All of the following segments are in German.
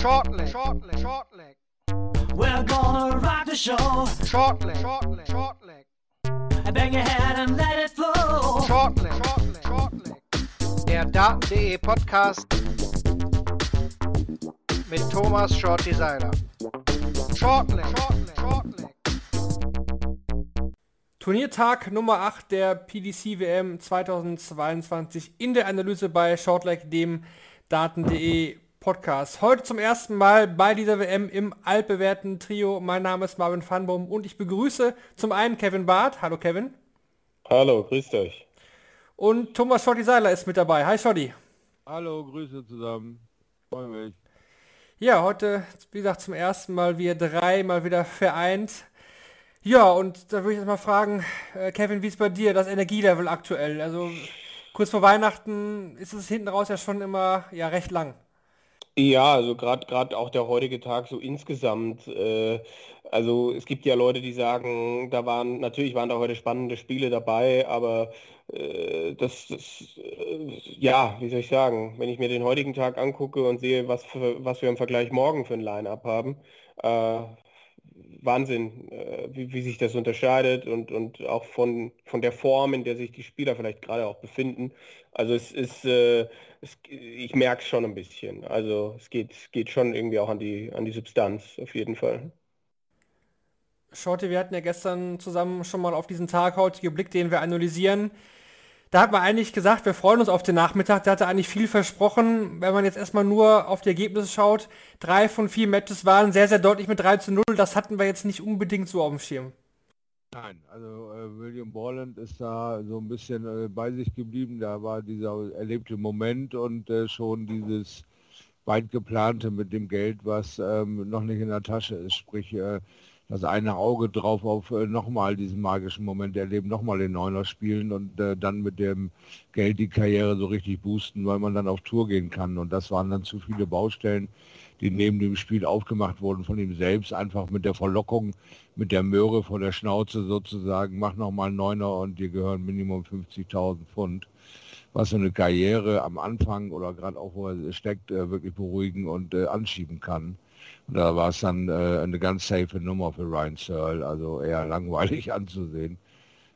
Shortleg, shortleg, shortleg. We're gonna rock the show. Shortleg, shortleg, shortleg. Bang your head and let it flow. Shortleg, shortleg, shortleg. Der Daten.de Podcast mit Thomas Shorty Seiler. Shortleg, shortleg, shortleg. Turniertag Nummer 8 der PDC WM 2022 in der Analyse bei Shortleg, dem Daten.de Podcast. Heute zum ersten Mal bei dieser WM im altbewährten Trio. Mein Name ist Marvin Fanbaum und ich begrüße zum einen Kevin Barth. Hallo Kevin. Hallo, grüßt euch. Und Thomas Schotti Seiler ist mit dabei. Hi Schotti. Hallo, Grüße zusammen. Freue mich. Ja, heute, wie gesagt, zum ersten Mal wir drei mal wieder vereint. Ja, und da würde ich jetzt mal fragen, äh, Kevin, wie ist bei dir das Energielevel aktuell? Also kurz vor Weihnachten ist es hinten raus ja schon immer ja recht lang. Ja, also gerade gerade auch der heutige Tag so insgesamt. Äh, also es gibt ja Leute, die sagen, da waren natürlich waren da heute spannende Spiele dabei, aber äh, das, das äh, ja, wie soll ich sagen, wenn ich mir den heutigen Tag angucke und sehe, was für, was wir im Vergleich morgen für ein Line-up haben, äh, Wahnsinn, äh, wie, wie sich das unterscheidet und, und auch von, von der Form, in der sich die Spieler vielleicht gerade auch befinden. Also es ist, äh, es, ich merke es schon ein bisschen. Also es geht, geht schon irgendwie auch an die, an die Substanz, auf jeden Fall. Shorty, wir hatten ja gestern zusammen schon mal auf diesen Tag heute geblickt, den wir analysieren. Da hat man eigentlich gesagt, wir freuen uns auf den Nachmittag. Der hatte eigentlich viel versprochen. Wenn man jetzt erstmal nur auf die Ergebnisse schaut, drei von vier Matches waren sehr, sehr deutlich mit 3 zu 0. Das hatten wir jetzt nicht unbedingt so auf dem Schirm. Nein, also äh, William Borland ist da so ein bisschen äh, bei sich geblieben. Da war dieser erlebte Moment und äh, schon dieses weit geplante mit dem Geld, was ähm, noch nicht in der Tasche ist. Sprich, äh, das eine Auge drauf auf äh, nochmal diesen magischen Moment erleben, nochmal den Neuner spielen und äh, dann mit dem Geld die Karriere so richtig boosten, weil man dann auf Tour gehen kann. Und das waren dann zu viele Baustellen, die neben dem Spiel aufgemacht wurden von ihm selbst, einfach mit der Verlockung, mit der Möhre vor der Schnauze sozusagen, mach nochmal Neuner und dir gehören Minimum 50.000 Pfund. Was so eine Karriere am Anfang oder gerade auch wo er steckt, äh, wirklich beruhigen und äh, anschieben kann. Da war es dann äh, eine ganz safe Nummer für Ryan Searle, also eher langweilig anzusehen.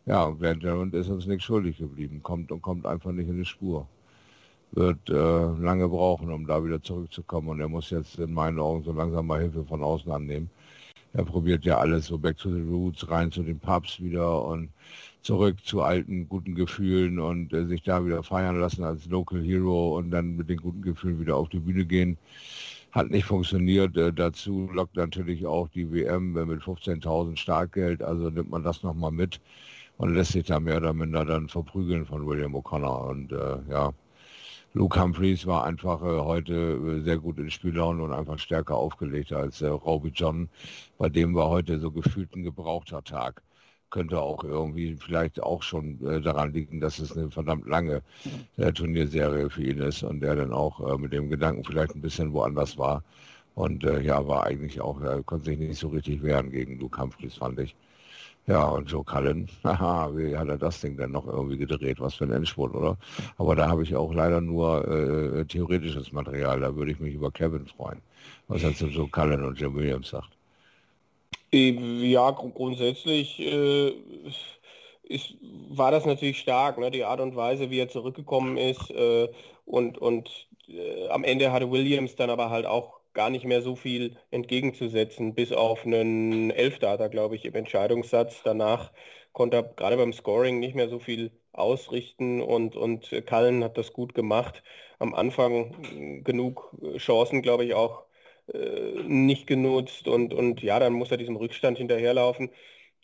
Ja, und Bernd ist uns nichts schuldig geblieben, kommt und kommt einfach nicht in die Spur. Wird äh, lange brauchen, um da wieder zurückzukommen und er muss jetzt in meinen Augen so langsam mal Hilfe von außen annehmen. Er probiert ja alles so back to the roots, rein zu den Pubs wieder und zurück zu alten guten Gefühlen und äh, sich da wieder feiern lassen als Local Hero und dann mit den guten Gefühlen wieder auf die Bühne gehen hat nicht funktioniert. Äh, dazu lockt natürlich auch die WM mit 15.000 Startgeld, also nimmt man das nochmal mit und lässt sich da mehr oder minder dann verprügeln von William O'Connor. Und äh, ja, Luke Humphreys war einfach äh, heute äh, sehr gut in Spiellaune und einfach stärker aufgelegt als äh, Robbie John, bei dem war heute so gefühlt ein gebrauchter Tag könnte auch irgendwie vielleicht auch schon äh, daran liegen, dass es eine verdammt lange äh, Turnierserie für ihn ist und der dann auch äh, mit dem Gedanken vielleicht ein bisschen woanders war. Und äh, ja, war eigentlich auch, er konnte sich nicht so richtig wehren gegen Luke Humphries, fand ich. Ja, und Joe Cullen, haha, wie hat er das Ding denn noch irgendwie gedreht? Was für ein Endspurt, oder? Aber da habe ich auch leider nur äh, theoretisches Material, da würde ich mich über Kevin freuen, was er zu Joe Cullen und Jim Williams sagt. Ja, grundsätzlich äh, ist, war das natürlich stark, ne? die Art und Weise, wie er zurückgekommen ist. Äh, und und äh, am Ende hatte Williams dann aber halt auch gar nicht mehr so viel entgegenzusetzen, bis auf einen Elfdata, glaube ich, im Entscheidungssatz. Danach konnte er gerade beim Scoring nicht mehr so viel ausrichten und, und Cullen hat das gut gemacht. Am Anfang genug Chancen, glaube ich, auch äh, nicht genutzt und, und ja, dann muss er diesem Rückstand hinterherlaufen.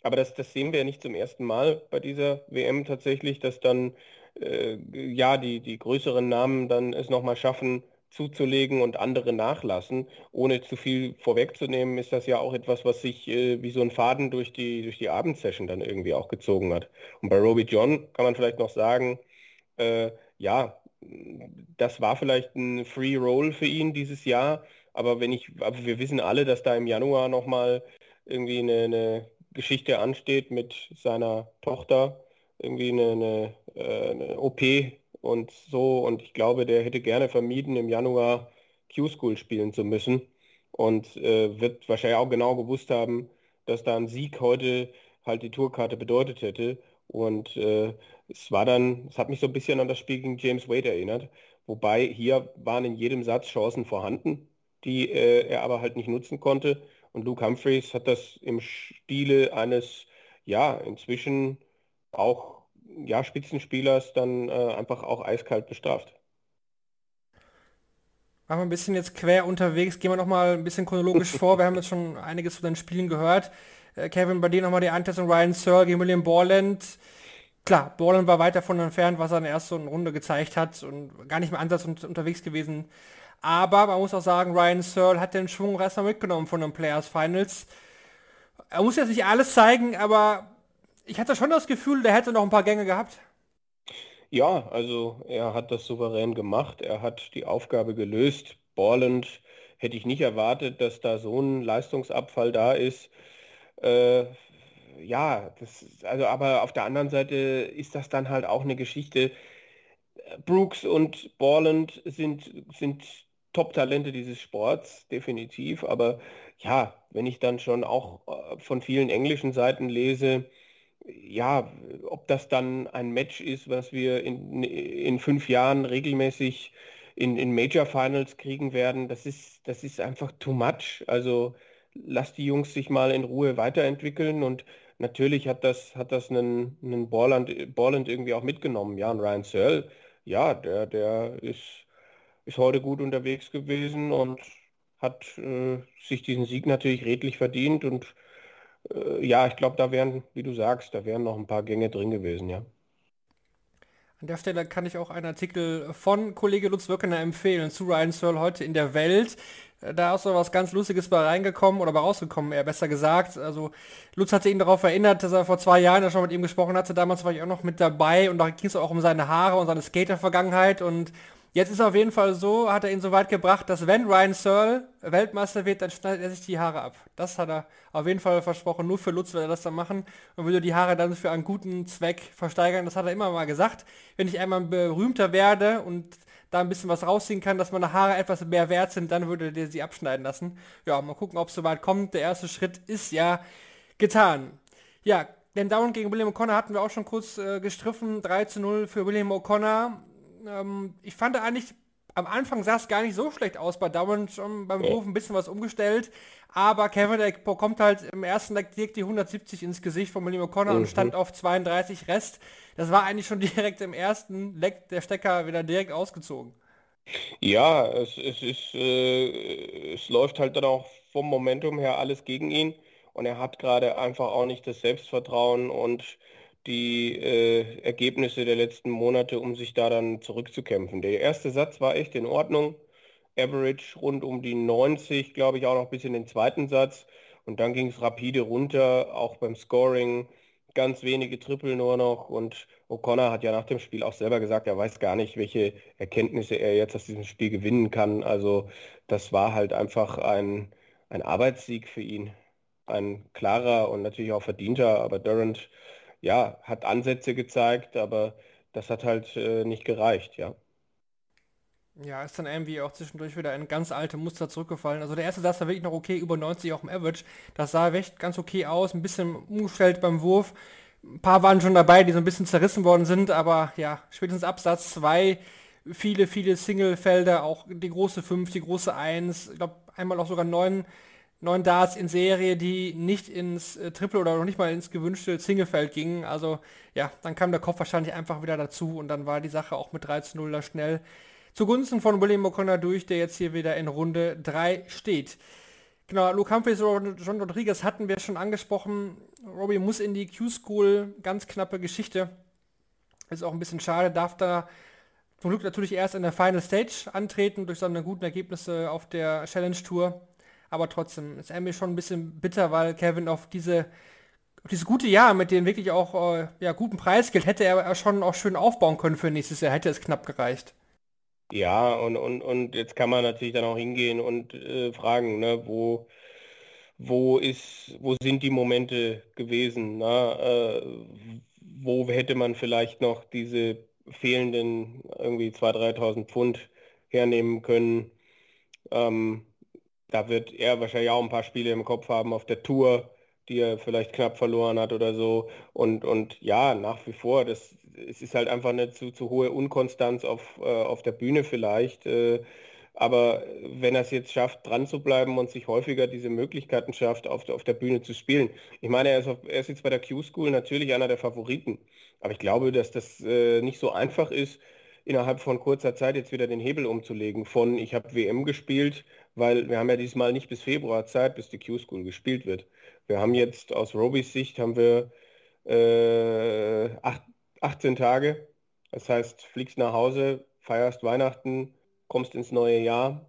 Aber das, das sehen wir ja nicht zum ersten Mal bei dieser WM tatsächlich, dass dann äh, ja die, die größeren Namen dann es nochmal schaffen, zuzulegen und andere nachlassen. Ohne zu viel vorwegzunehmen, ist das ja auch etwas, was sich äh, wie so ein Faden durch die, durch die Abendsession dann irgendwie auch gezogen hat. Und bei Roby John kann man vielleicht noch sagen, äh, ja, das war vielleicht ein Free Roll für ihn dieses Jahr, aber wenn ich, aber wir wissen alle, dass da im Januar nochmal irgendwie eine, eine, Geschichte ansteht mit seiner Tochter, irgendwie eine, eine, äh, eine OP und so. Und ich glaube, der hätte gerne vermieden, im Januar Q-School spielen zu müssen und äh, wird wahrscheinlich auch genau gewusst haben, dass da ein Sieg heute halt die Tourkarte bedeutet hätte. Und äh, es war dann, es hat mich so ein bisschen an das Spiel gegen James Wade erinnert. Wobei hier waren in jedem Satz Chancen vorhanden, die äh, er aber halt nicht nutzen konnte. Und Luke Humphreys hat das im Stile eines, ja, inzwischen auch ja, Spitzenspielers dann äh, einfach auch eiskalt bestraft. Machen wir ein bisschen jetzt quer unterwegs, gehen wir noch mal ein bisschen chronologisch vor. Wir haben jetzt schon einiges zu den Spielen gehört. Äh, Kevin, bei dir nochmal die Einteilung Ryan Searle gegen William Borland. Klar, Borland war weit davon entfernt, was er in der ersten Runde gezeigt hat und gar nicht mehr ansatz und unterwegs gewesen. Aber man muss auch sagen, Ryan Searle hat den Schwung erstmal mitgenommen von den Players Finals. Er muss jetzt nicht alles zeigen, aber ich hatte schon das Gefühl, der hätte noch ein paar Gänge gehabt. Ja, also er hat das souverän gemacht. Er hat die Aufgabe gelöst. Borland hätte ich nicht erwartet, dass da so ein Leistungsabfall da ist. Äh, ja, das, also aber auf der anderen Seite ist das dann halt auch eine Geschichte. Brooks und Borland sind, sind Top-Talente dieses Sports, definitiv. Aber ja, wenn ich dann schon auch äh, von vielen englischen Seiten lese, ja, ob das dann ein Match ist, was wir in, in fünf Jahren regelmäßig in, in Major Finals kriegen werden, das ist, das ist einfach too much. Also lass die Jungs sich mal in Ruhe weiterentwickeln und natürlich hat das, hat das einen, einen Borland, Borland irgendwie auch mitgenommen. Ja, und Ryan Searle, ja, der, der ist, ist heute gut unterwegs gewesen und hat äh, sich diesen Sieg natürlich redlich verdient und äh, ja, ich glaube, da wären, wie du sagst, da wären noch ein paar Gänge drin gewesen, ja. An der Stelle kann ich auch einen Artikel von Kollege Lutz Wirkener empfehlen zu Ryan Searle heute in der Welt. Äh, da ist so was ganz Lustiges bei reingekommen oder bei rausgekommen, eher besser gesagt. Also Lutz hatte ihn darauf erinnert, dass er vor zwei Jahren ja schon mit ihm gesprochen hatte. Damals war ich auch noch mit dabei und da ging es auch um seine Haare und seine Skater-Vergangenheit und Jetzt ist auf jeden Fall so, hat er ihn so weit gebracht, dass wenn Ryan Searle Weltmeister wird, dann schneidet er sich die Haare ab. Das hat er auf jeden Fall versprochen. Nur für Lutz wird er das dann machen und würde die Haare dann für einen guten Zweck versteigern. Das hat er immer mal gesagt. Wenn ich einmal berühmter werde und da ein bisschen was rausziehen kann, dass meine Haare etwas mehr wert sind, dann würde der sie abschneiden lassen. Ja, mal gucken, ob es soweit kommt. Der erste Schritt ist ja getan. Ja, den Down gegen William O'Connor hatten wir auch schon kurz äh, gestriffen. 3 zu 0 für William O'Connor ähm, ich fand eigentlich, am Anfang sah es gar nicht so schlecht aus bei Down, schon beim Wurf ein bisschen was umgestellt, aber Kevin der bekommt halt im ersten Leck direkt die 170 ins Gesicht von William O'Connor mhm. und stand auf 32 Rest. Das war eigentlich schon direkt im ersten Leck der Stecker wieder direkt ausgezogen. Ja, es, es ist, äh, es läuft halt dann auch vom Momentum her alles gegen ihn und er hat gerade einfach auch nicht das Selbstvertrauen und die äh, Ergebnisse der letzten Monate, um sich da dann zurückzukämpfen. Der erste Satz war echt in Ordnung. Average rund um die 90, glaube ich, auch noch bis in den zweiten Satz. Und dann ging es rapide runter, auch beim Scoring. Ganz wenige Triple nur noch. Und O'Connor hat ja nach dem Spiel auch selber gesagt, er weiß gar nicht, welche Erkenntnisse er jetzt aus diesem Spiel gewinnen kann. Also das war halt einfach ein, ein Arbeitssieg für ihn. Ein klarer und natürlich auch verdienter, aber Durant ja, hat Ansätze gezeigt, aber das hat halt äh, nicht gereicht, ja. Ja, ist dann irgendwie auch zwischendurch wieder ein ganz alte Muster zurückgefallen. Also der erste Satz war wirklich noch okay, über 90 auch im Average. Das sah echt ganz okay aus, ein bisschen umgestellt beim Wurf. Ein paar waren schon dabei, die so ein bisschen zerrissen worden sind, aber ja, spätestens Absatz 2, viele, viele Single-Felder, auch die große 5, die große 1, ich glaube einmal auch sogar 9 neun Darts in Serie, die nicht ins äh, Triple oder noch nicht mal ins gewünschte Singlefeld gingen. Also ja, dann kam der Kopf wahrscheinlich einfach wieder dazu und dann war die Sache auch mit 3 zu 0 da schnell zugunsten von William O'Connor durch, der jetzt hier wieder in Runde 3 steht. Genau, Luke Humphreys und John Rodriguez hatten wir schon angesprochen. Robbie muss in die Q-School, ganz knappe Geschichte. Ist auch ein bisschen schade, darf da zum Glück natürlich erst in der Final Stage antreten durch seine guten Ergebnisse auf der Challenge Tour aber trotzdem ist mir schon ein bisschen bitter, weil Kevin auf diese dieses gute Jahr mit dem wirklich auch äh, ja, guten Preisgeld hätte er schon auch schön aufbauen können für nächstes Jahr, hätte es knapp gereicht. Ja, und, und, und jetzt kann man natürlich dann auch hingehen und äh, fragen, ne, wo, wo, ist, wo sind die Momente gewesen? Na, äh, wo hätte man vielleicht noch diese fehlenden irgendwie 2.000, 3.000 Pfund hernehmen können? Ähm, da wird er wahrscheinlich auch ein paar Spiele im Kopf haben auf der Tour, die er vielleicht knapp verloren hat oder so. Und, und ja, nach wie vor, das, es ist halt einfach eine zu, zu hohe Unkonstanz auf, äh, auf der Bühne vielleicht. Äh, aber wenn er es jetzt schafft, dran zu bleiben und sich häufiger diese Möglichkeiten schafft, auf, auf der Bühne zu spielen. Ich meine, er ist, auf, er ist jetzt bei der Q-School natürlich einer der Favoriten. Aber ich glaube, dass das äh, nicht so einfach ist, innerhalb von kurzer Zeit jetzt wieder den Hebel umzulegen. Von ich habe WM gespielt, weil wir haben ja diesmal nicht bis Februar Zeit, bis die Q-School gespielt wird. Wir haben jetzt aus Robys Sicht haben wir äh, acht, 18 Tage. Das heißt, fliegst nach Hause, feierst Weihnachten, kommst ins neue Jahr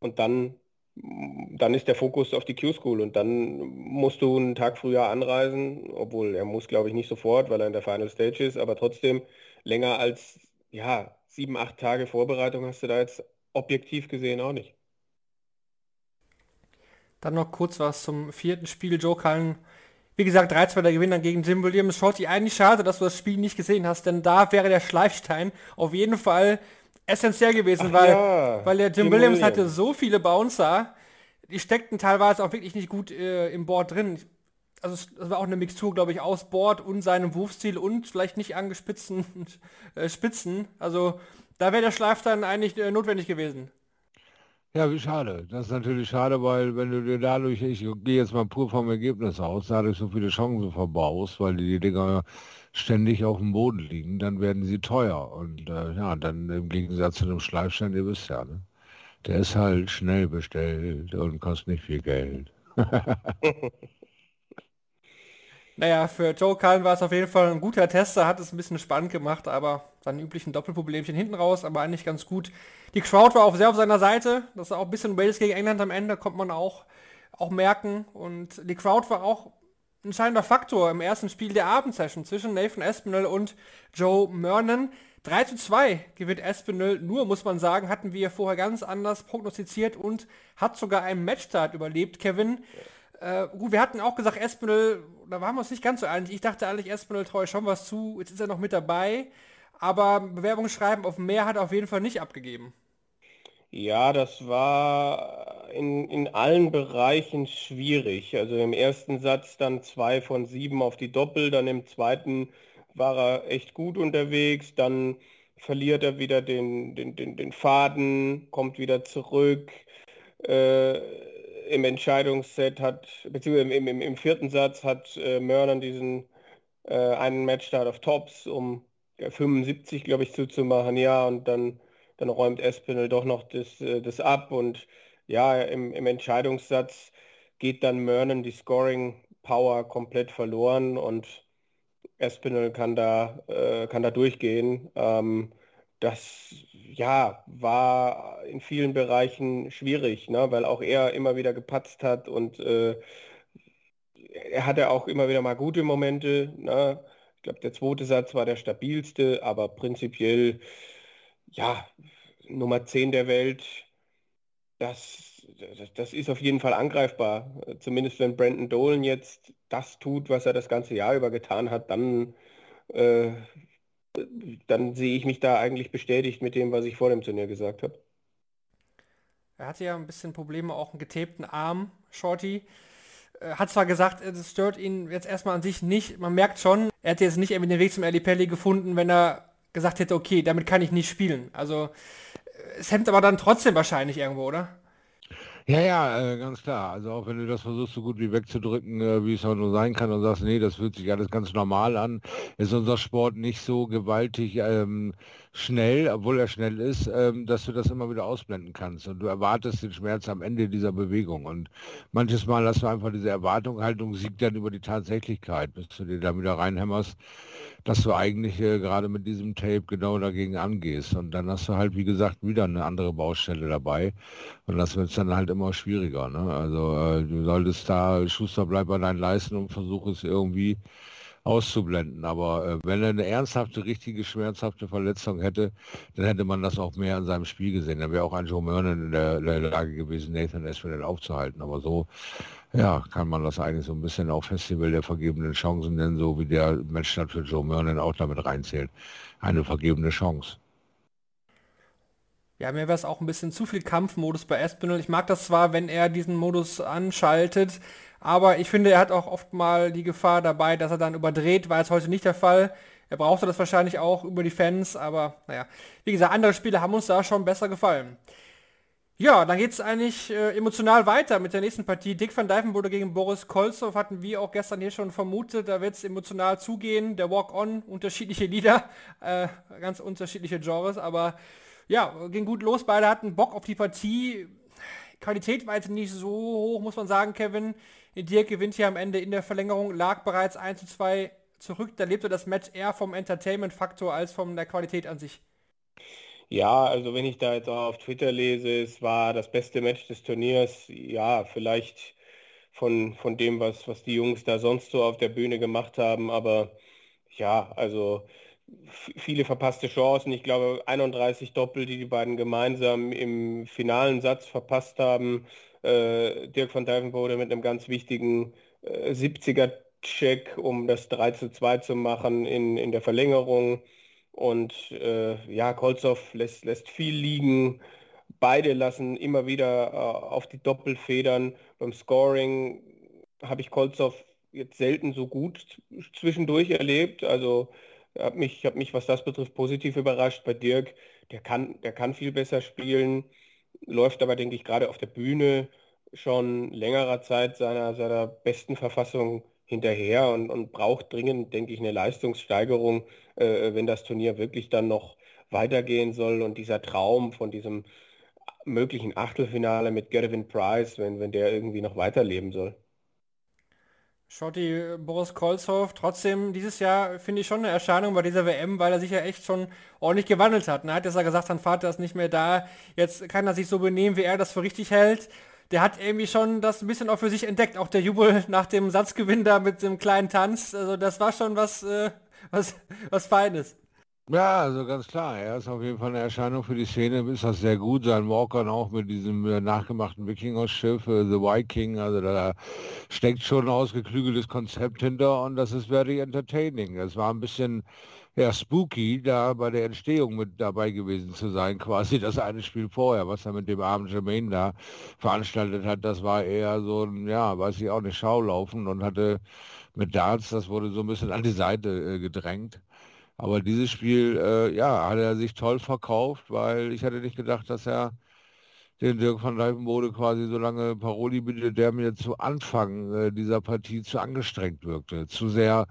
und dann, dann ist der Fokus auf die Q-School und dann musst du einen Tag früher anreisen, obwohl er muss, glaube ich, nicht sofort, weil er in der Final Stage ist, aber trotzdem länger als ja, sieben, acht Tage Vorbereitung hast du da jetzt objektiv gesehen auch nicht. Dann noch kurz was zum vierten Spiel. Joe Cullen, wie gesagt, 3-2 der Gewinner gegen Jim Williams. Shorty, eigentlich schade, dass du das Spiel nicht gesehen hast, denn da wäre der Schleifstein auf jeden Fall essentiell gewesen, Ach weil, ja, weil der Jim, Jim Williams, Williams, hatte so viele Bouncer, die steckten teilweise auch wirklich nicht gut äh, im Board drin. Also es war auch eine Mixtur, glaube ich, aus Board und seinem Wurfstil und vielleicht nicht angespitzten äh, Spitzen. Also da wäre der Schleif dann eigentlich äh, notwendig gewesen. Ja, wie schade. Das ist natürlich schade, weil wenn du dir dadurch, ich gehe jetzt mal pur vom Ergebnis aus, dadurch so viele Chancen verbaust, weil die Dinger ständig auf dem Boden liegen, dann werden sie teuer. Und äh, ja, dann im Gegensatz zu einem Schleifstein, ihr wisst ja, ne? der ist halt schnell bestellt und kostet nicht viel Geld. naja, für Joe Cullen war es auf jeden Fall ein guter Tester, hat es ein bisschen spannend gemacht, aber seine üblichen Doppelproblemchen hinten raus, aber eigentlich ganz gut. Die Crowd war auch sehr auf seiner Seite, das ist auch ein bisschen Wales gegen England am Ende, kommt man auch, auch merken. Und die Crowd war auch entscheidender Faktor im ersten Spiel der Abendsession zwischen Nathan Espinel und Joe Mernon. 3 zu 2 gewinnt Espinel, nur muss man sagen, hatten wir vorher ganz anders prognostiziert und hat sogar einen Matchstart überlebt, Kevin. Äh, gut, wir hatten auch gesagt, Espinel, da waren wir uns nicht ganz so einig. Ich dachte eigentlich, Espinel treue schon was zu, jetzt ist er noch mit dabei. Aber Bewerbungsschreiben auf mehr hat er auf jeden Fall nicht abgegeben. Ja, das war in, in allen Bereichen schwierig. Also im ersten Satz dann zwei von sieben auf die Doppel, dann im zweiten war er echt gut unterwegs, dann verliert er wieder den, den, den, den Faden, kommt wieder zurück. Äh, Im Entscheidungsset hat, beziehungsweise im, im, im vierten Satz hat äh, Mörner diesen äh, einen Matchstart auf Tops, um 75, glaube ich, zuzumachen, ja, und dann dann räumt Espinel doch noch das, äh, das ab. Und ja, im, im Entscheidungssatz geht dann Mörnen die Scoring Power komplett verloren. Und Espinel kann da, äh, kann da durchgehen. Ähm, das ja, war in vielen Bereichen schwierig, ne? weil auch er immer wieder gepatzt hat und äh, er hatte auch immer wieder mal gute Momente. Ne? Ich glaube, der zweite Satz war der stabilste, aber prinzipiell ja, Nummer 10 der Welt, das, das, das, ist auf jeden Fall angreifbar. Zumindest wenn Brandon Dolan jetzt das tut, was er das ganze Jahr über getan hat, dann, äh, dann sehe ich mich da eigentlich bestätigt mit dem, was ich vor dem Turnier gesagt habe. Er hatte ja ein bisschen Probleme, auch einen getapten Arm, Shorty. Hat zwar gesagt, es stört ihn jetzt erstmal an sich nicht. Man merkt schon, er hätte jetzt nicht irgendwie den Weg zum Ali Pelli gefunden, wenn er gesagt hätte, okay, damit kann ich nicht spielen. Also es hemmt aber dann trotzdem wahrscheinlich irgendwo, oder? Ja, ja, äh, ganz klar. Also auch wenn du das versuchst, so gut wie wegzudrücken, äh, wie es auch nur sein kann und sagst, nee, das fühlt sich alles ganz normal an, ist unser Sport nicht so gewaltig ähm, schnell, obwohl er schnell ist, ähm, dass du das immer wieder ausblenden kannst. Und du erwartest den Schmerz am Ende dieser Bewegung. Und manches Mal hast du einfach diese Erwartungshaltung, siegt dann über die Tatsächlichkeit, bis du dir da wieder reinhämmerst dass du eigentlich äh, gerade mit diesem Tape genau dagegen angehst. Und dann hast du halt, wie gesagt, wieder eine andere Baustelle dabei. Und das wird dann halt immer schwieriger. Ne? Also äh, du solltest da, Schuster, bleib bei deinen Leisten und versuch es irgendwie auszublenden. Aber äh, wenn er eine ernsthafte, richtige, schmerzhafte Verletzung hätte, dann hätte man das auch mehr in seinem Spiel gesehen. Dann wäre auch ein Joe Mernon in der, der Lage gewesen, Nathan Espinel aufzuhalten. Aber so ja, kann man das eigentlich so ein bisschen auch Festival der vergebenen Chancen nennen, so wie der Matchstart für Joe Mernon auch damit reinzählt. Eine vergebene Chance. Ja, mir wäre es auch ein bisschen zu viel Kampfmodus bei Espinel. Ich mag das zwar, wenn er diesen Modus anschaltet, aber ich finde, er hat auch oft mal die Gefahr dabei, dass er dann überdreht, war jetzt heute nicht der Fall. Er brauchte das wahrscheinlich auch über die Fans, aber naja. Wie gesagt, andere Spiele haben uns da schon besser gefallen. Ja, dann geht es eigentlich äh, emotional weiter mit der nächsten Partie. Dick van Dijvenbode gegen Boris Kolzow hatten wir auch gestern hier schon vermutet. Da wird es emotional zugehen. Der Walk-On, unterschiedliche Lieder, äh, ganz unterschiedliche Genres, aber ja, ging gut los. Beide hatten Bock auf die Partie. Qualität war jetzt nicht so hoch, muss man sagen, Kevin. Dirk gewinnt hier am Ende in der Verlängerung, lag bereits 1 zu 2 zurück. Da lebte das Match eher vom Entertainment-Faktor als von der Qualität an sich. Ja, also wenn ich da jetzt auch auf Twitter lese, es war das beste Match des Turniers. Ja, vielleicht von, von dem, was, was die Jungs da sonst so auf der Bühne gemacht haben. Aber ja, also viele verpasste Chancen. Ich glaube 31 Doppel, die die beiden gemeinsam im finalen Satz verpasst haben. Äh, Dirk van Dijvenbode mit einem ganz wichtigen äh, 70er-Check, um das 3 zu 2 zu machen in, in der Verlängerung. Und äh, ja, Kolzow lässt, lässt viel liegen. Beide lassen immer wieder äh, auf die Doppelfedern. Beim Scoring habe ich Kolzow jetzt selten so gut zwischendurch erlebt. Also habe mich, hab mich, was das betrifft, positiv überrascht. Bei Dirk, der kann, der kann viel besser spielen, läuft aber, denke ich, gerade auf der Bühne schon längerer Zeit seiner, seiner besten Verfassung hinterher und, und braucht dringend, denke ich, eine Leistungssteigerung, äh, wenn das Turnier wirklich dann noch weitergehen soll und dieser Traum von diesem möglichen Achtelfinale mit Gervin Price, wenn, wenn der irgendwie noch weiterleben soll. Schotti Boris Kolzhoff, trotzdem dieses Jahr finde ich schon eine Erscheinung bei dieser WM, weil er sich ja echt schon ordentlich gewandelt hat. Er hat jetzt ja gesagt, sein Vater ist nicht mehr da, jetzt kann er sich so benehmen, wie er das für richtig hält der hat irgendwie schon das ein bisschen auch für sich entdeckt. Auch der Jubel nach dem Satzgewinn da mit dem kleinen Tanz. Also das war schon was, äh, was, was Feines. Ja, also ganz klar. Er ist auf jeden Fall eine Erscheinung für die Szene. Ist das sehr gut. Sein Walker auch mit diesem äh, nachgemachten Wikinger-Schiff, äh, The Viking. Also da steckt schon ein ausgeklügeltes Konzept hinter und das ist very entertaining. Es war ein bisschen ja, spooky, da bei der Entstehung mit dabei gewesen zu sein, quasi das eine Spiel vorher, was er mit dem armen Jermaine da veranstaltet hat, das war eher so ein, ja, weiß ich auch nicht, Schaulaufen und hatte mit Darts, das wurde so ein bisschen an die Seite äh, gedrängt. Aber dieses Spiel, äh, ja, hat er sich toll verkauft, weil ich hatte nicht gedacht, dass er den Dirk van Dijvenbode quasi so lange Paroli bietet, der mir zu Anfang äh, dieser Partie zu angestrengt wirkte, zu sehr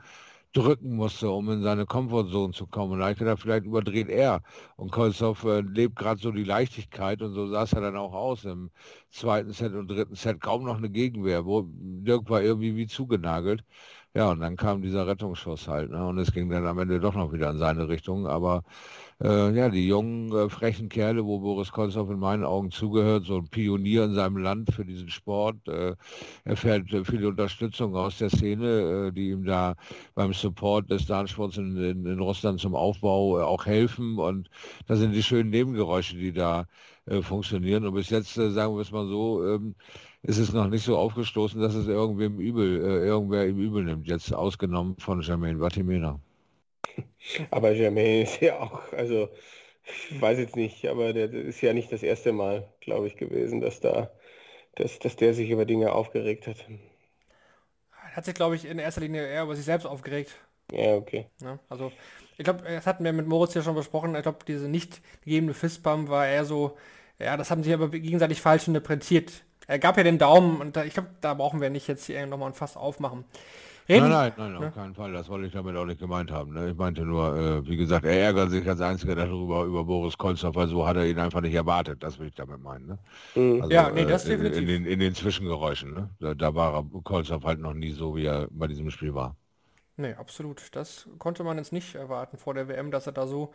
drücken musste, um in seine Komfortzone zu kommen. Und da ich gedacht, vielleicht überdreht er. Und Kolzow äh, lebt gerade so die Leichtigkeit und so sah es er dann auch aus im zweiten Set und dritten Set. Kaum noch eine Gegenwehr. Wo Dirk war irgendwie wie zugenagelt. Ja, und dann kam dieser Rettungsschuss halt. Ne? Und es ging dann am Ende doch noch wieder in seine Richtung. Aber äh, ja, die jungen, äh, frechen Kerle, wo Boris Kolzow in meinen Augen zugehört, so ein Pionier in seinem Land für diesen Sport, äh, erfährt äh, viele Unterstützung aus der Szene, äh, die ihm da beim Support des Dartsports in, in, in, Russland zum Aufbau äh, auch helfen. Und das sind die schönen Nebengeräusche, die da funktionieren. Und bis jetzt, sagen wir es mal so, ähm, ist es noch nicht so aufgestoßen, dass es irgendwem übel, äh, irgendwer ihm übel nimmt, jetzt ausgenommen von Jermaine Vatimena. Aber Jermaine ist ja auch, also ich weiß jetzt nicht, aber der ist ja nicht das erste Mal, glaube ich, gewesen, dass da, dass, dass der sich über Dinge aufgeregt hat. Er hat sich, glaube ich, in erster Linie eher über sich selbst aufgeregt. Ja, okay. Ja, also ich glaube, das hatten wir mit Moritz ja schon besprochen. Ich glaube, diese nicht gegebene Fistbump war eher so, ja, das haben sie aber gegenseitig falsch interpretiert. Er gab ja den Daumen und da, ich glaube, da brauchen wir nicht jetzt hier nochmal ein Fass aufmachen. Reden, nein, nein, nein, ne? auf keinen Fall. Das wollte ich damit auch nicht gemeint haben. Ne? Ich meinte nur, äh, wie gesagt, er ärgert sich als Einziger darüber, über Boris Kolzow, weil so hat er ihn einfach nicht erwartet. Das will ich damit meinen. Ne? Mhm. Also, ja, nee, das äh, definitiv. In, in, den, in den Zwischengeräuschen. Ne? Da, da war Kolzow halt noch nie so, wie er bei diesem Spiel war. Nee, absolut. Das konnte man jetzt nicht erwarten vor der WM, dass er da so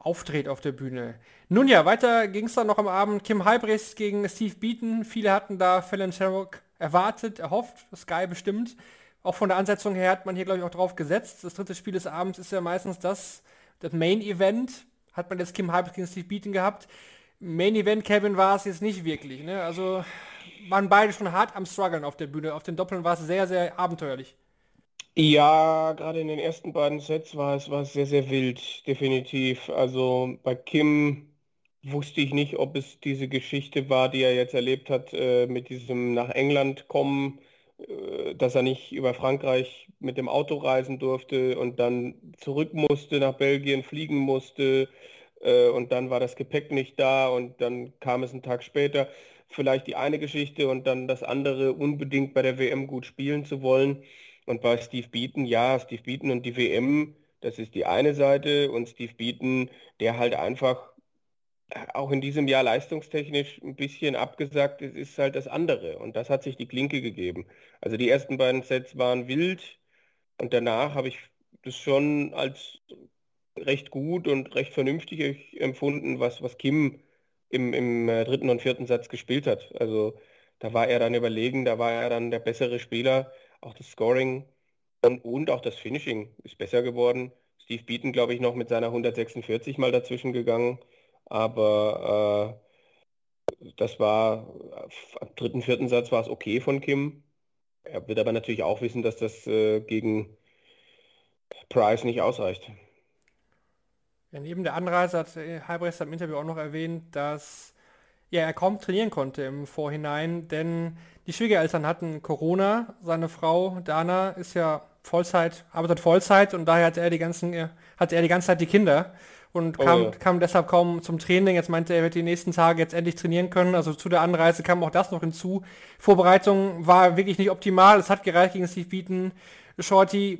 auftritt auf der Bühne. Nun ja, weiter ging es dann noch am Abend. Kim Halbrechts gegen Steve Beaton. Viele hatten da Fallon Sherrock erwartet, erhofft, Sky bestimmt. Auch von der Ansetzung her hat man hier, glaube ich, auch drauf gesetzt. Das dritte Spiel des Abends ist ja meistens das, das Main Event. Hat man jetzt Kim Halbrechts gegen Steve Beaton gehabt. Main Event, Kevin, war es jetzt nicht wirklich. Ne? Also waren beide schon hart am struggeln auf der Bühne. Auf den Doppeln war es sehr, sehr abenteuerlich. Ja, gerade in den ersten beiden Sets war es, war sehr, sehr wild, definitiv. Also bei Kim wusste ich nicht, ob es diese Geschichte war, die er jetzt erlebt hat äh, mit diesem nach England kommen, äh, dass er nicht über Frankreich mit dem Auto reisen durfte und dann zurück musste, nach Belgien fliegen musste äh, und dann war das Gepäck nicht da und dann kam es einen Tag später. Vielleicht die eine Geschichte und dann das andere, unbedingt bei der WM gut spielen zu wollen. Und bei Steve Beaton, ja, Steve Beaton und die WM, das ist die eine Seite und Steve Beaton, der halt einfach auch in diesem Jahr leistungstechnisch ein bisschen abgesagt ist, ist halt das andere. Und das hat sich die Klinke gegeben. Also die ersten beiden Sets waren wild und danach habe ich das schon als recht gut und recht vernünftig empfunden, was, was Kim im, im äh, dritten und vierten Satz gespielt hat. Also da war er dann überlegen, da war er dann der bessere Spieler. Auch das Scoring und, und auch das Finishing ist besser geworden. Steve Beaton, glaube ich, noch mit seiner 146 mal dazwischen gegangen. Aber äh, das war, am dritten, vierten Satz war es okay von Kim. Er wird aber natürlich auch wissen, dass das äh, gegen Price nicht ausreicht. Ja, neben der Anreise hat Halbrechts im Interview auch noch erwähnt, dass ja, er kaum trainieren konnte im Vorhinein, denn die Schwiegereltern hatten Corona. Seine Frau Dana ist ja Vollzeit, arbeitet Vollzeit und daher hat er die ganzen, hat er die ganze Zeit die Kinder und oh, kam, ja. kam deshalb kaum zum Training. Jetzt meinte er, er wird die nächsten Tage jetzt endlich trainieren können. Also zu der Anreise kam auch das noch hinzu. Vorbereitung war wirklich nicht optimal. Es hat gereicht gegen Steve Beaton. Shorty,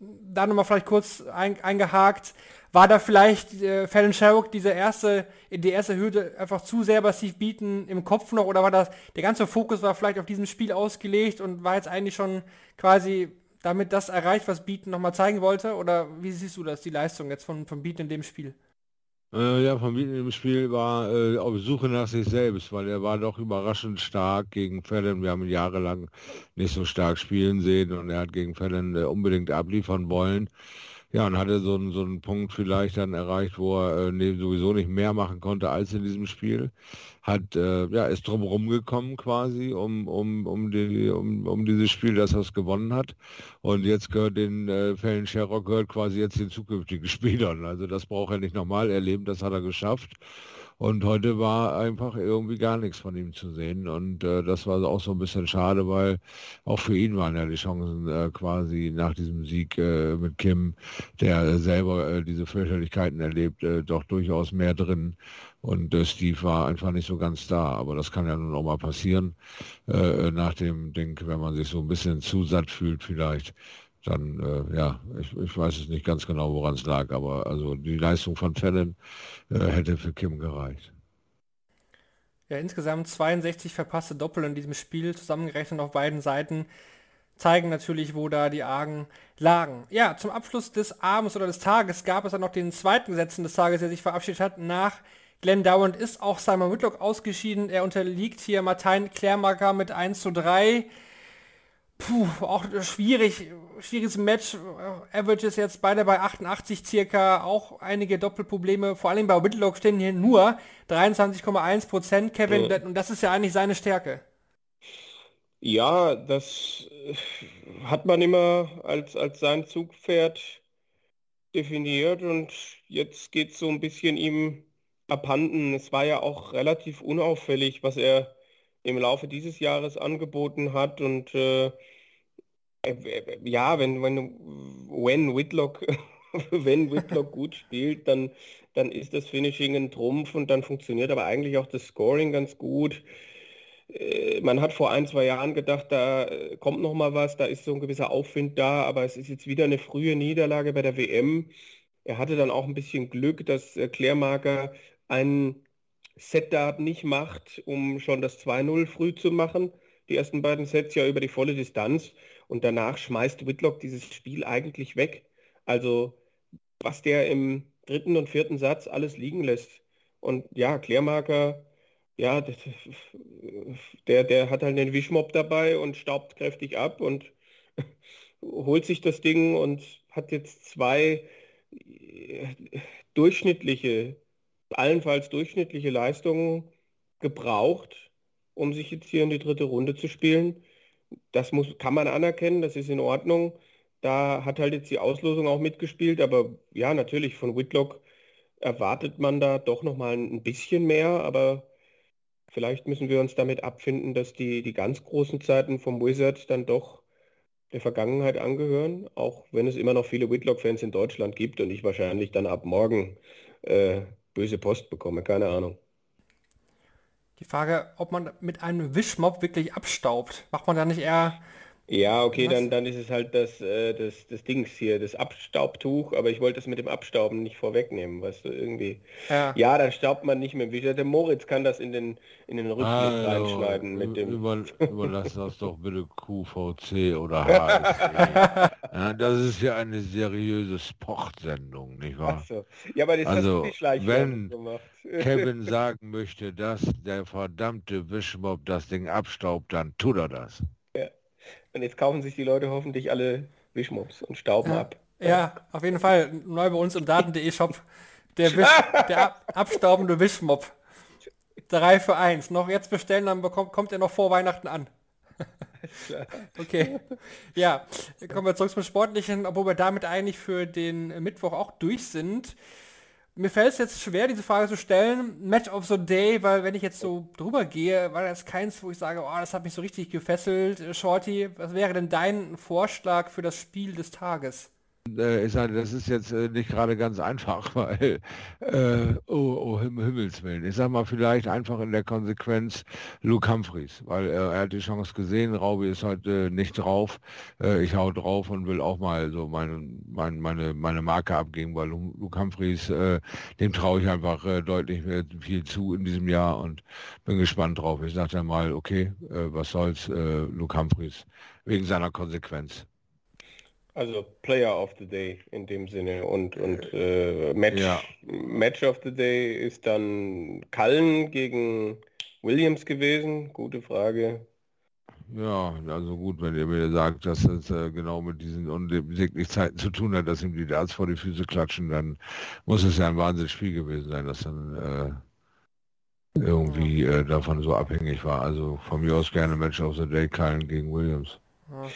da nochmal vielleicht kurz ein, eingehakt. War da vielleicht äh, Fallon Sherrock diese erste, die erste Hürde einfach zu sehr bei Steve im Kopf noch oder war das, der ganze Fokus war vielleicht auf diesem Spiel ausgelegt und war jetzt eigentlich schon quasi damit das erreicht, was Beaton nochmal zeigen wollte? Oder wie siehst du das, die Leistung jetzt von, von Beaton in dem Spiel? Äh, ja, von Beaton im Spiel war äh, auf Suche nach sich selbst, weil er war doch überraschend stark gegen Fallon. Wir haben ihn jahrelang nicht so stark spielen sehen und er hat gegen Fallon äh, unbedingt abliefern wollen. Ja, und hatte so, einen, so einen Punkt vielleicht dann erreicht, wo er äh, sowieso nicht mehr machen konnte als in diesem Spiel. Hat, äh, ja, ist drumherum gekommen quasi, um, um, um, die, um, um dieses Spiel, das er gewonnen hat. Und jetzt gehört den äh, Fällen Sherrock gehört quasi jetzt den zukünftigen Spielern. Also das braucht er nicht nochmal erleben, das hat er geschafft. Und heute war einfach irgendwie gar nichts von ihm zu sehen. Und äh, das war auch so ein bisschen schade, weil auch für ihn waren ja die Chancen äh, quasi nach diesem Sieg äh, mit Kim, der selber äh, diese Fürchterlichkeiten erlebt, äh, doch durchaus mehr drin. Und äh, Steve war einfach nicht so ganz da. Aber das kann ja nun auch mal passieren nach dem Ding, wenn man sich so ein bisschen zu satt fühlt vielleicht dann, äh, ja, ich, ich, weiß es nicht ganz genau, woran es lag, aber also die Leistung von Fallon äh, hätte für Kim gereicht. Ja, insgesamt 62 verpasste Doppel in diesem Spiel, zusammengerechnet auf beiden Seiten, zeigen natürlich, wo da die Argen lagen. Ja, zum Abschluss des Abends oder des Tages gab es dann noch den zweiten Sätzen des Tages, der sich verabschiedet hat. Nach Glenn Dowand ist auch Simon Whitlock ausgeschieden. Er unterliegt hier Martin Klärmarker mit 1 zu 3. Puh, auch schwierig, schwieriges Match. Average ist jetzt beide bei 88 circa, auch einige Doppelprobleme. Vor allem bei Whitlock stehen hier nur 23,1 Prozent, Kevin. Ja. Und das ist ja eigentlich seine Stärke. Ja, das äh, hat man immer als, als sein Zugpferd definiert und jetzt geht es so ein bisschen ihm abhanden. Es war ja auch relativ unauffällig, was er im Laufe dieses Jahres angeboten hat und äh, äh, ja, wenn, wenn, wenn Whitlock, wenn Whitlock gut spielt, dann, dann ist das Finishing ein Trumpf und dann funktioniert aber eigentlich auch das Scoring ganz gut. Äh, man hat vor ein, zwei Jahren gedacht, da äh, kommt noch mal was, da ist so ein gewisser Aufwind da, aber es ist jetzt wieder eine frühe Niederlage bei der WM. Er hatte dann auch ein bisschen Glück, dass Klärmarker ein Set-Dart nicht macht, um schon das 2-0 früh zu machen. Die ersten beiden Sets ja über die volle Distanz. Und danach schmeißt Whitlock dieses Spiel eigentlich weg. Also was der im dritten und vierten Satz alles liegen lässt. Und ja, Klärmarker, ja, der, der hat halt den Wischmob dabei und staubt kräftig ab und holt sich das Ding und hat jetzt zwei durchschnittliche, allenfalls durchschnittliche Leistungen gebraucht, um sich jetzt hier in die dritte Runde zu spielen das muss, kann man anerkennen, das ist in Ordnung. Da hat halt jetzt die Auslosung auch mitgespielt, aber ja, natürlich von Whitlock erwartet man da doch noch mal ein bisschen mehr, aber vielleicht müssen wir uns damit abfinden, dass die, die ganz großen Zeiten vom Wizard dann doch der Vergangenheit angehören, auch wenn es immer noch viele Whitlock-Fans in Deutschland gibt und ich wahrscheinlich dann ab morgen äh, böse Post bekomme, keine Ahnung. Die Frage, ob man mit einem Wischmob wirklich abstaubt, macht man da nicht eher ja, okay, dann, dann ist es halt das, äh, das, das Dings hier, das Abstaubtuch, aber ich wollte das mit dem Abstauben nicht vorwegnehmen, weißt du, irgendwie. Ja, ja dann staubt man nicht mehr. Wie der Moritz kann das in den, in den Rücken also, reinschneiden mit dem. Über, überlass das doch bitte QVC oder HSE. ja, das ist ja eine seriöse Sportsendung, nicht wahr? So. Ja, aber das also, hast wenn gemacht. Kevin sagen möchte, dass der verdammte Wischmob das Ding abstaubt, dann tut er das. Und jetzt kaufen sich die Leute hoffentlich alle Wischmops und stauben ja. ab. Ja, auf jeden Fall. Neu bei uns im Daten.de Shop. Der, Wisch, der ab, abstaubende Wischmob. Drei für eins. Noch jetzt bestellen, dann bekommt, kommt er noch vor Weihnachten an. okay. Ja, kommen wir zurück zum Sportlichen, obwohl wir damit eigentlich für den Mittwoch auch durch sind mir fällt es jetzt schwer, diese Frage zu stellen. Match of the Day, weil wenn ich jetzt so drüber gehe, war das keins, wo ich sage, oh, das hat mich so richtig gefesselt. Shorty, was wäre denn dein Vorschlag für das Spiel des Tages? Äh, ich sage, das ist jetzt äh, nicht gerade ganz einfach, weil, äh, oh, oh Him Himmels Willen. Ich sage mal vielleicht einfach in der Konsequenz Luke Humphreys, weil äh, er hat die Chance gesehen, Raubi ist heute nicht drauf. Äh, ich hau drauf und will auch mal so meine, meine, meine, meine Marke abgeben, weil Luke Humphreys, äh, dem traue ich einfach deutlich viel zu in diesem Jahr und bin gespannt drauf. Ich sage dann mal, okay, was soll's, Luke Humphreys, wegen seiner Konsequenz. Also Player of the Day in dem Sinne und, und äh, Match, ja. Match of the Day ist dann Cullen gegen Williams gewesen. Gute Frage. Ja, also gut, wenn ihr mir sagt, dass es äh, genau mit diesen unsäglichen Zeiten zu tun hat, dass ihm die Darts vor die Füße klatschen, dann muss es ja ein Wahnsinnsspiel gewesen sein, dass dann äh, irgendwie äh, davon so abhängig war. Also von mir aus gerne Match of the Day, Cullen gegen Williams. Ja.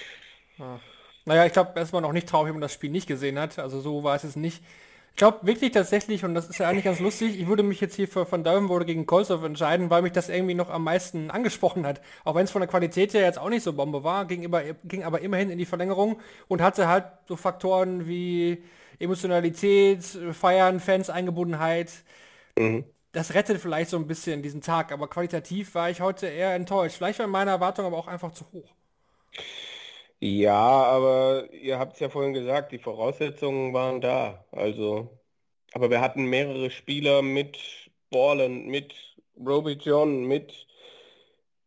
Ja. Naja, ich glaube, erstmal noch nicht traurig, wenn man das Spiel nicht gesehen hat. Also so war es es nicht. Ich glaube wirklich tatsächlich, und das ist ja eigentlich ganz lustig, ich würde mich jetzt hier für Van Duivenbode gegen Kolsov entscheiden, weil mich das irgendwie noch am meisten angesprochen hat. Auch wenn es von der Qualität her jetzt auch nicht so Bombe war, ging, über, ging aber immerhin in die Verlängerung und hatte halt so Faktoren wie Emotionalität, Feiern, Fans, Eingebundenheit. Mhm. Das rettet vielleicht so ein bisschen diesen Tag, aber qualitativ war ich heute eher enttäuscht. Vielleicht war meine Erwartung aber auch einfach zu hoch. Ja, aber ihr habt es ja vorhin gesagt, die Voraussetzungen waren da. Also, aber wir hatten mehrere Spieler mit Borland, mit Roby John, mit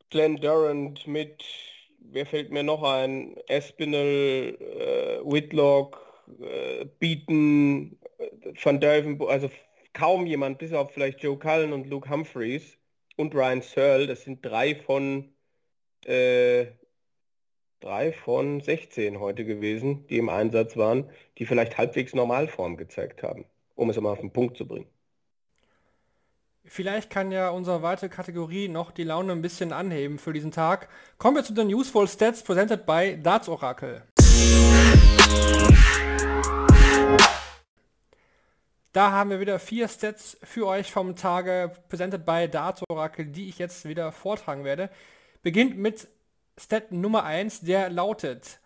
Glenn Durant, mit, wer fällt mir noch ein, Espinel, äh, Whitlock, äh, Beaton, äh, Van Duiven, also kaum jemand, bis auf vielleicht Joe Cullen und Luke Humphreys und Ryan Searle, das sind drei von äh, drei von 16 heute gewesen, die im Einsatz waren, die vielleicht halbwegs Normalform gezeigt haben, um es mal auf den Punkt zu bringen. Vielleicht kann ja unsere weitere Kategorie noch die Laune ein bisschen anheben für diesen Tag. Kommen wir zu den Useful Stats presented by Darts Oracle. Da haben wir wieder vier Stats für euch vom Tage presented by Darts Oracle, die ich jetzt wieder vortragen werde. Beginnt mit Stat Nummer 1, der lautet,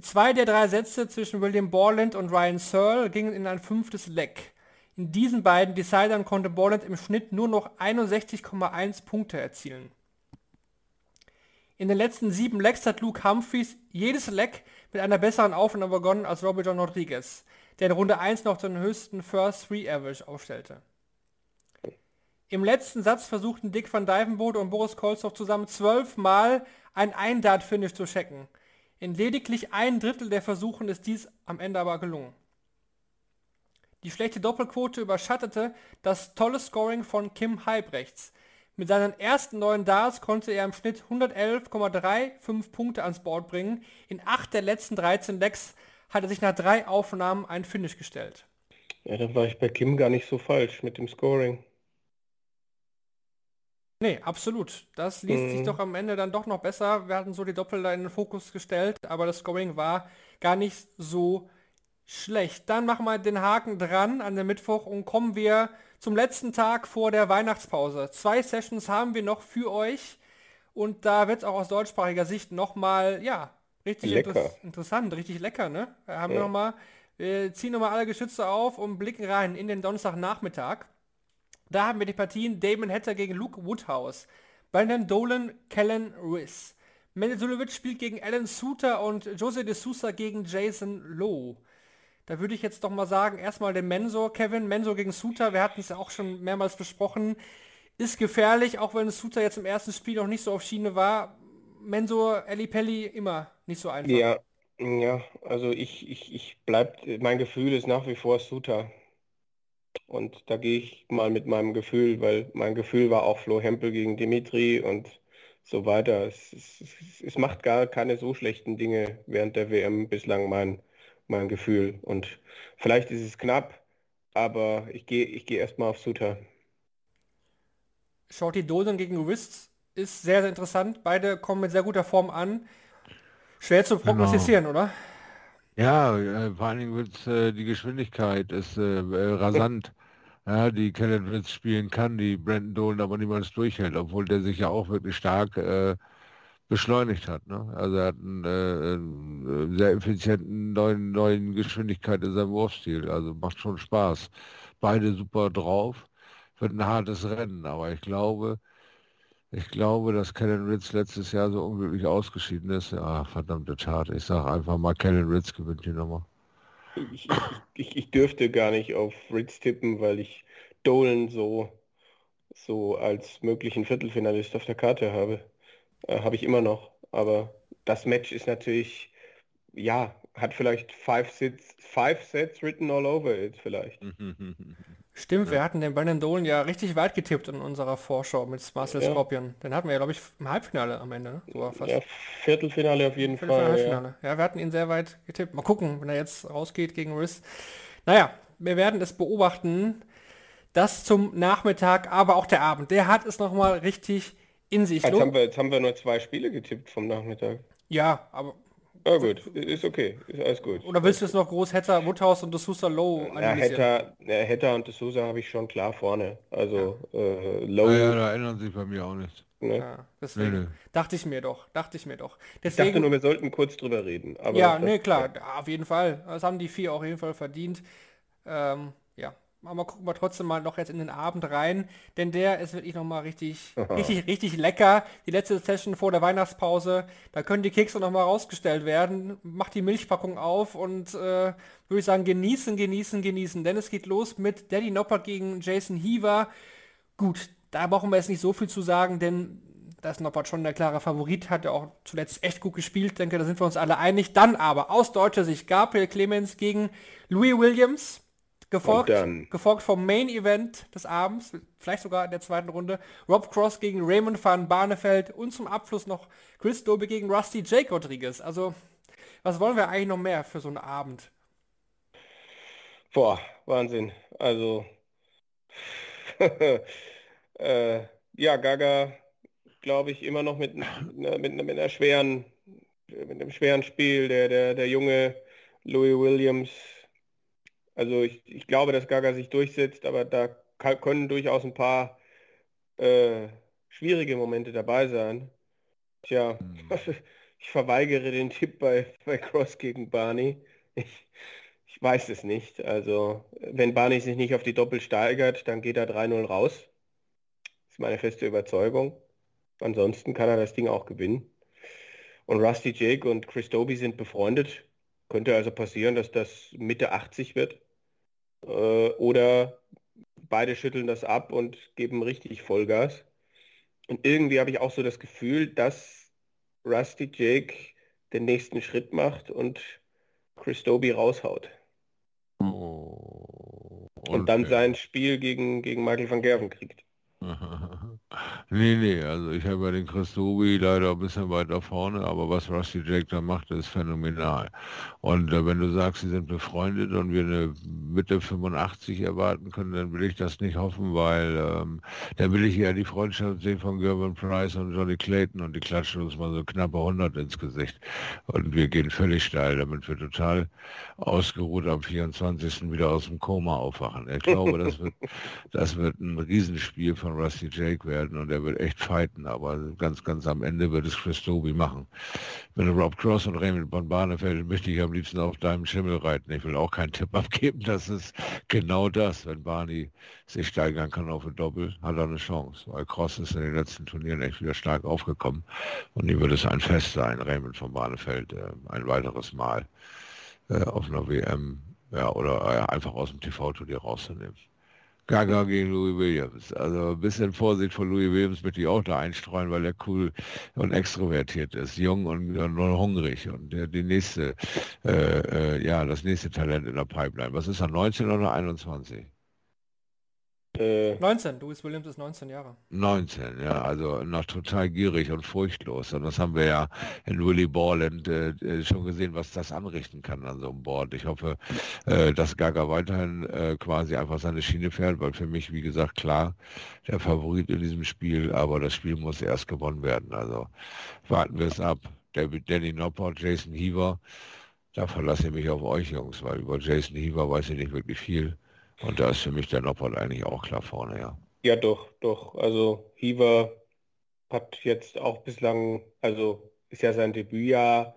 zwei der drei Sätze zwischen William Borland und Ryan Searle gingen in ein fünftes Leck. In diesen beiden Decidern konnte Borland im Schnitt nur noch 61,1 Punkte erzielen. In den letzten sieben Lecks hat Luke Humphreys jedes Leck mit einer besseren Aufnahme begonnen als Robert John Rodriguez, der in Runde 1 noch den höchsten First Three Average aufstellte. Im letzten Satz versuchten Dick van Dijvenbode und Boris Kolzow zusammen zwölfmal ein Ein-Dart-Finish zu checken. In lediglich ein Drittel der Versuchen ist dies am Ende aber gelungen. Die schlechte Doppelquote überschattete das tolle Scoring von Kim Halbrechts. Mit seinen ersten neun Darts konnte er im Schnitt 111,35 Punkte ans Board bringen. In acht der letzten 13 Lecks hat er sich nach drei Aufnahmen ein Finish gestellt. Ja, dann war ich bei Kim gar nicht so falsch mit dem Scoring. Nee, absolut. Das liest mhm. sich doch am Ende dann doch noch besser. Wir hatten so die Doppel in den Fokus gestellt, aber das Scoring war gar nicht so Schlecht. Dann machen wir den Haken dran an den Mittwoch und kommen wir zum letzten Tag vor der Weihnachtspause. Zwei Sessions haben wir noch für euch und da wird es auch aus deutschsprachiger Sicht nochmal, ja, richtig inter interessant, richtig lecker, ne? Wir haben ja. nochmal, wir ziehen nochmal alle Geschütze auf und blicken rein in den Donnerstagnachmittag. Da haben wir die Partien Damon Hatter gegen Luke Woodhouse, Brandon Dolan, Kellen Riss. Mendezulovic spielt gegen Alan Suter und Jose de Sousa gegen Jason Lowe. Da würde ich jetzt doch mal sagen, erstmal den Mensor, Kevin, Mensor gegen Suter, wir hatten es ja auch schon mehrmals besprochen, ist gefährlich, auch wenn Suter jetzt im ersten Spiel noch nicht so auf Schiene war. Mensor, Eli Pelli immer nicht so einfach. Ja, ja, also ich, ich, ich bleib, mein Gefühl ist nach wie vor Suter. Und da gehe ich mal mit meinem Gefühl, weil mein Gefühl war auch Flo Hempel gegen Dimitri und so weiter. Es, es, es macht gar keine so schlechten Dinge während der WM bislang mein, mein Gefühl. Und vielleicht ist es knapp, aber ich gehe ich geh erstmal auf Suter. Shorty Dolan gegen Wrists ist sehr, sehr interessant. Beide kommen mit sehr guter Form an. Schwer zu genau. prognostizieren, genau. oder? Ja, äh, vor allen Dingen wird äh, die Geschwindigkeit ist äh, äh rasant. Ja, die Kellen Ritz spielen kann, die Brandon Dolan aber niemals durchhält, obwohl der sich ja auch wirklich stark äh, beschleunigt hat. Ne? Also er hat einen, äh, sehr effizienten neuen, neuen Geschwindigkeit in seinem Wurfstil. Also macht schon Spaß. Beide super drauf. Wird ein hartes Rennen, aber ich glaube, ich glaube, dass Kellen Ritz letztes Jahr so unglücklich ausgeschieden ist. Ja, verdammte Tat. Ich sage einfach mal, Kellen Ritz gewinnt die Nummer. Ich, ich, ich, dürfte gar nicht auf Ritz tippen, weil ich Dolan so, so als möglichen Viertelfinalist auf der Karte habe. Äh, habe ich immer noch. Aber das Match ist natürlich, ja, hat vielleicht five sets, five sets written all over it vielleicht. Stimmt, ja. wir hatten den Brandon Dolan ja richtig weit getippt in unserer Vorschau mit Marcel ja. Scorpion. Den hatten wir ja, glaube ich, im Halbfinale am Ende. Ne? So ja, Viertelfinale auf jeden Fall. Ja. ja. wir hatten ihn sehr weit getippt. Mal gucken, wenn er jetzt rausgeht gegen Riss. Naja, wir werden es beobachten. Das zum Nachmittag, aber auch der Abend. Der hat es nochmal richtig in sich. Jetzt haben, wir, jetzt haben wir nur zwei Spiele getippt vom Nachmittag. Ja, aber ja gut, ist okay, ist alles gut. Oder willst du jetzt noch groß Hatter, Woodhouse und D'Souza Low Ja, Hatter, ja, Hatter und D'Souza habe ich schon klar vorne. Also ja. äh, Low... Ja, da erinnern sich bei mir auch nicht. Ne? Ja, deswegen nee, nee. dachte ich mir doch, dachte ich mir doch. Deswegen, ich dachte nur, wir sollten kurz drüber reden. ja, nee, klar, auf jeden Fall. Das haben die vier auf jeden Fall verdient. Ähm, aber gucken wir trotzdem mal noch jetzt in den Abend rein, denn der ist wirklich nochmal richtig, richtig, richtig lecker. Die letzte Session vor der Weihnachtspause, da können die Kekse nochmal rausgestellt werden. Macht die Milchpackung auf und äh, würde ich sagen, genießen, genießen, genießen. Denn es geht los mit Daddy Noppert gegen Jason Heaver. Gut, da brauchen wir jetzt nicht so viel zu sagen, denn da ist Noppert schon der klare Favorit, hat er auch zuletzt echt gut gespielt, denke, da sind wir uns alle einig. Dann aber aus deutscher Sicht Gabriel Clemens gegen Louis Williams. Gefolgt, gefolgt vom Main Event des Abends, vielleicht sogar in der zweiten Runde, Rob Cross gegen Raymond van Barneveld und zum Abschluss noch Chris Dobe gegen Rusty Jake Rodriguez. Also, was wollen wir eigentlich noch mehr für so einen Abend? Boah, Wahnsinn. Also, äh, ja, Gaga, glaube ich, immer noch mit, mit, mit, einer schweren, mit einem schweren Spiel. Der, der, der junge Louis Williams also ich, ich glaube, dass Gaga sich durchsetzt, aber da können durchaus ein paar äh, schwierige Momente dabei sein. Tja, hm. ich verweigere den Tipp bei, bei Cross gegen Barney. Ich, ich weiß es nicht. Also wenn Barney sich nicht auf die Doppel steigert, dann geht er 3-0 raus. Das ist meine feste Überzeugung. Ansonsten kann er das Ding auch gewinnen. Und Rusty Jake und Chris Doby sind befreundet. Könnte also passieren, dass das Mitte 80 wird. Äh, oder beide schütteln das ab und geben richtig Vollgas. Und irgendwie habe ich auch so das Gefühl, dass Rusty Jake den nächsten Schritt macht und Chris Doby raushaut. Oh, okay. Und dann sein Spiel gegen, gegen Michael van Gerven kriegt. Nee, nee, also ich habe ja den Christobi leider ein bisschen weiter vorne, aber was Rusty Jake da macht, ist phänomenal. Und äh, wenn du sagst, sie sind befreundet und wir eine Mitte 85 erwarten können, dann will ich das nicht hoffen, weil ähm, dann will ich ja die Freundschaft sehen von Gervin Price und Johnny Clayton und die klatschen uns mal so knappe 100 ins Gesicht. Und wir gehen völlig steil, damit wir total ausgeruht am 24. wieder aus dem Koma aufwachen. Ich glaube, das wird, das wird ein Riesenspiel von Rusty Jake werden und er wird echt fighten, aber ganz, ganz am Ende wird es Chris Doby machen. Wenn Rob Cross und Raymond von Barnefeld möchte ich am liebsten auf deinem Schimmel reiten. Ich will auch keinen Tipp abgeben, das ist genau das. Wenn Barney sich steigern kann auf ein Doppel, hat er eine Chance, weil Cross ist in den letzten Turnieren echt wieder stark aufgekommen und ihm wird es ein Fest sein, Raymond von Barnefeld äh, ein weiteres Mal äh, auf einer WM ja, oder äh, einfach aus dem TV-Turnier rauszunehmen. Gaga gegen Louis Williams. Also ein bisschen Vorsicht vor Louis Williams möchte ich auch da einstreuen, weil er cool und extrovertiert ist, jung und, und hungrig und der, die nächste, äh, äh, ja, das nächste Talent in der Pipeline. Was ist er, 19 oder 21? Äh, 19, Louis Williams ist 19 Jahre. 19, ja, also noch total gierig und furchtlos. Und das haben wir ja in Willy Borland äh, äh, schon gesehen, was das anrichten kann an so einem Board. Ich hoffe, äh, dass Gaga weiterhin äh, quasi einfach seine Schiene fährt, weil für mich, wie gesagt, klar, der Favorit in diesem Spiel, aber das Spiel muss erst gewonnen werden. Also warten wir es ab. David Danny Noppert, Jason Heaver, da verlasse ich mich auf euch Jungs, weil über Jason Heaver weiß ich nicht wirklich viel. Und da ist für mich der Noppert eigentlich auch klar vorne, ja. Ja, doch, doch. Also Hiever hat jetzt auch bislang, also ist ja sein Debütjahr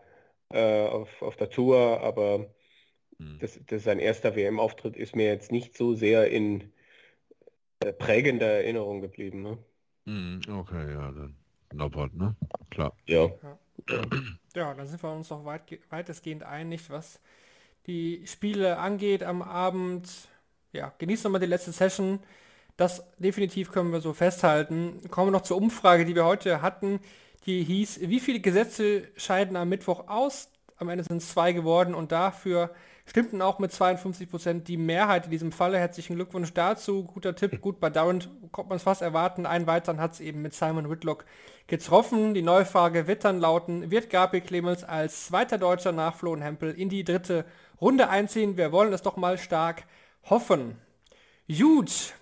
äh, auf, auf der Tour, aber hm. das, das sein erster WM-Auftritt ist mir jetzt nicht so sehr in äh, prägender Erinnerung geblieben. Ne? Hm, okay, ja, dann Noppert, ne? Klar. Ja. ja. Ja, dann sind wir uns noch weit, weitestgehend einig, was die Spiele angeht am Abend ja, genießt nochmal die letzte Session. Das definitiv können wir so festhalten. Kommen wir noch zur Umfrage, die wir heute hatten. Die hieß, wie viele Gesetze scheiden am Mittwoch aus? Am Ende sind es zwei geworden und dafür stimmten auch mit 52 Prozent die Mehrheit in diesem Falle. Herzlichen Glückwunsch dazu. Guter Tipp, gut bei Durant konnte man es fast erwarten. Einen weiteren hat es eben mit Simon Whitlock getroffen. Die neue Frage wird dann lauten, wird Gabriel Clemens als zweiter Deutscher nach Flo und Hempel in die dritte Runde einziehen? Wir wollen es doch mal stark hoffen. Gut,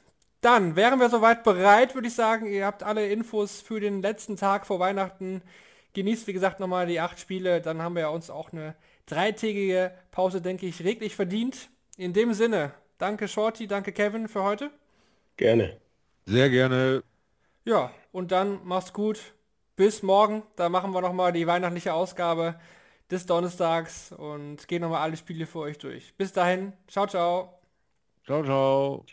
dann wären wir soweit bereit, würde ich sagen. Ihr habt alle Infos für den letzten Tag vor Weihnachten. Genießt, wie gesagt, nochmal die acht Spiele. Dann haben wir ja uns auch eine dreitägige Pause, denke ich, reglich verdient. In dem Sinne, danke Shorty, danke Kevin für heute. Gerne. Sehr gerne. Ja, und dann mach's gut. Bis morgen. Da machen wir nochmal die weihnachtliche Ausgabe des Donnerstags und gehen nochmal alle Spiele für euch durch. Bis dahin. Ciao, ciao. 双手